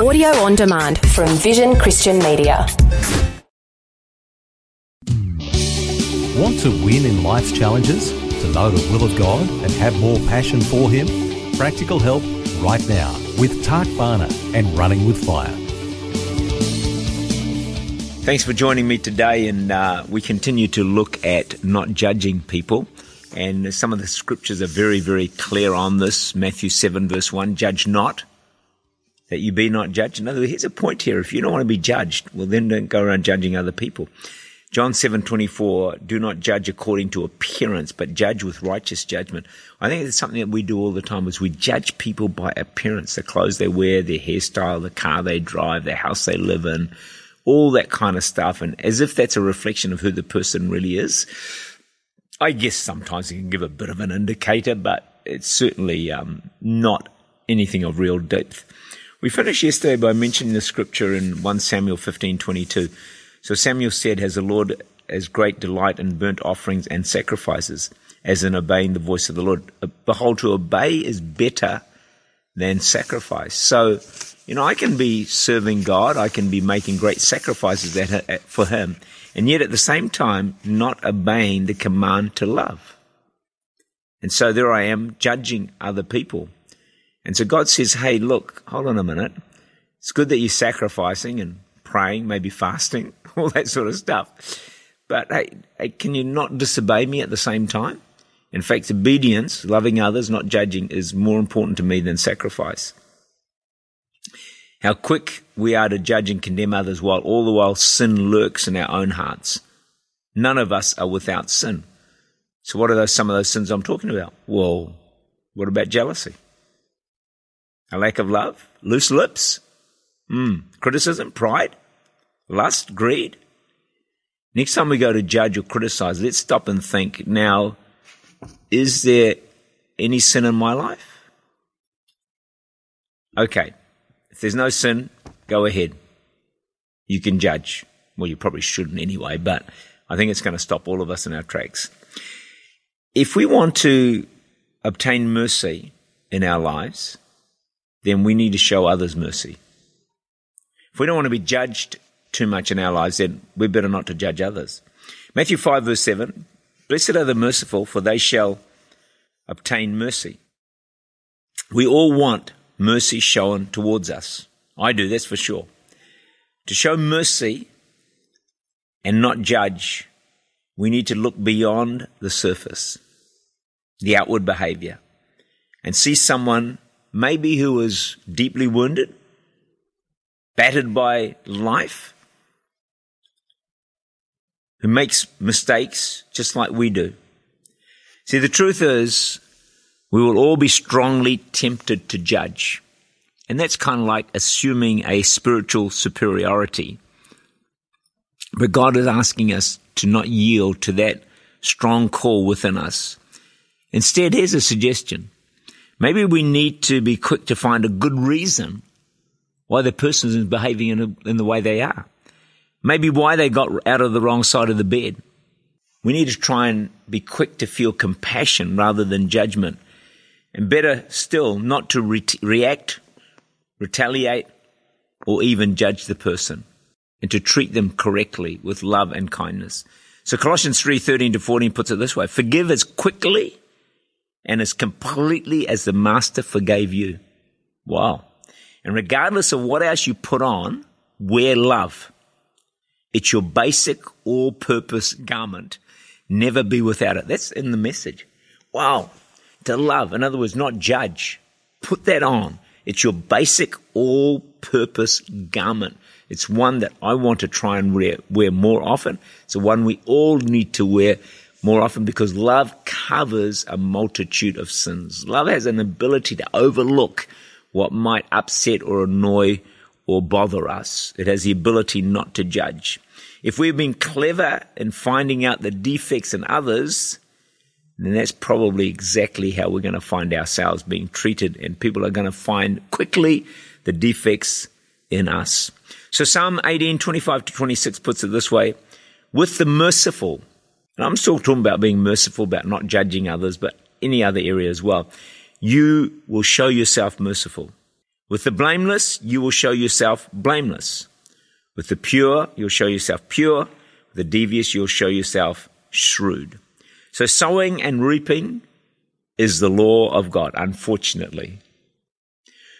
Audio on demand from Vision Christian Media. Want to win in life's challenges? To know the will of God and have more passion for Him? Practical help right now with Tak Bhana and Running with Fire. Thanks for joining me today, and uh, we continue to look at not judging people. And some of the scriptures are very, very clear on this. Matthew 7, verse 1 Judge not, that you be not judged. In other words, here's a point here. If you don't want to be judged, well, then don't go around judging other people. John 7:24 do not judge according to appearance but judge with righteous judgment. I think it's something that we do all the time is we judge people by appearance, the clothes they wear, their hairstyle, the car they drive, the house they live in, all that kind of stuff and as if that's a reflection of who the person really is. I guess sometimes it can give a bit of an indicator but it's certainly um, not anything of real depth. We finished yesterday by mentioning the scripture in 1 Samuel 15:22 so Samuel said, Has the Lord as great delight in burnt offerings and sacrifices as in obeying the voice of the Lord? Behold, to obey is better than sacrifice. So, you know, I can be serving God, I can be making great sacrifices for Him, and yet at the same time not obeying the command to love. And so there I am judging other people. And so God says, Hey, look, hold on a minute. It's good that you're sacrificing and praying, maybe fasting, all that sort of stuff. But hey, hey, can you not disobey me at the same time? In fact, obedience, loving others, not judging, is more important to me than sacrifice. How quick we are to judge and condemn others while all the while sin lurks in our own hearts. None of us are without sin. So what are those, some of those sins I'm talking about? Well, what about jealousy? A lack of love? Loose lips? Mm. Criticism? Pride? lust, greed. Next time we go to judge or criticize, let's stop and think now, is there any sin in my life? Okay, if there's no sin, go ahead. You can judge. Well, you probably shouldn't anyway, but I think it's going to stop all of us in our tracks. If we want to obtain mercy in our lives, then we need to show others mercy. If we don't want to be judged too much in our lives, then we're better not to judge others. Matthew 5, verse 7 Blessed are the merciful, for they shall obtain mercy. We all want mercy shown towards us. I do, that's for sure. To show mercy and not judge, we need to look beyond the surface, the outward behavior, and see someone maybe who is deeply wounded, battered by life, who makes mistakes just like we do. See, the truth is, we will all be strongly tempted to judge. And that's kind of like assuming a spiritual superiority. But God is asking us to not yield to that strong call within us. Instead, here's a suggestion. Maybe we need to be quick to find a good reason why the person is behaving in, a, in the way they are. Maybe why they got out of the wrong side of the bed. We need to try and be quick to feel compassion rather than judgment. And better still, not to re- react, retaliate, or even judge the person and to treat them correctly with love and kindness. So Colossians 3, 13 to 14 puts it this way. Forgive as quickly and as completely as the master forgave you. Wow. And regardless of what else you put on, wear love. It's your basic all purpose garment. Never be without it. That's in the message. Wow. To love. In other words, not judge. Put that on. It's your basic all purpose garment. It's one that I want to try and wear, wear more often. It's the one we all need to wear more often because love covers a multitude of sins. Love has an ability to overlook what might upset or annoy or bother us. It has the ability not to judge. If we've been clever in finding out the defects in others, then that's probably exactly how we're going to find ourselves being treated, and people are going to find quickly the defects in us. So Psalm 18, 25 to 26 puts it this way with the merciful, and I'm still talking about being merciful, about not judging others, but any other area as well. You will show yourself merciful With the blameless, you will show yourself blameless. With the pure, you'll show yourself pure. With the devious, you'll show yourself shrewd. So sowing and reaping is the law of God, unfortunately.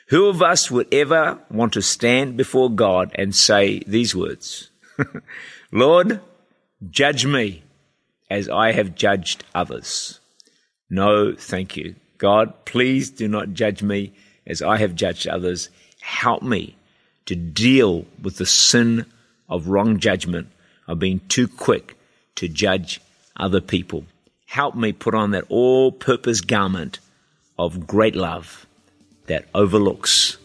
Who of us would ever want to stand before God and say these words? Lord, judge me as I have judged others. No, thank you. God, please do not judge me as I have judged others. Help me to deal with the sin of wrong judgment, of being too quick to judge other people. Help me put on that all purpose garment of great love that overlooks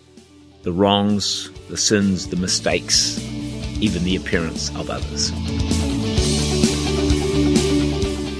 the wrongs, the sins, the mistakes, even the appearance of others.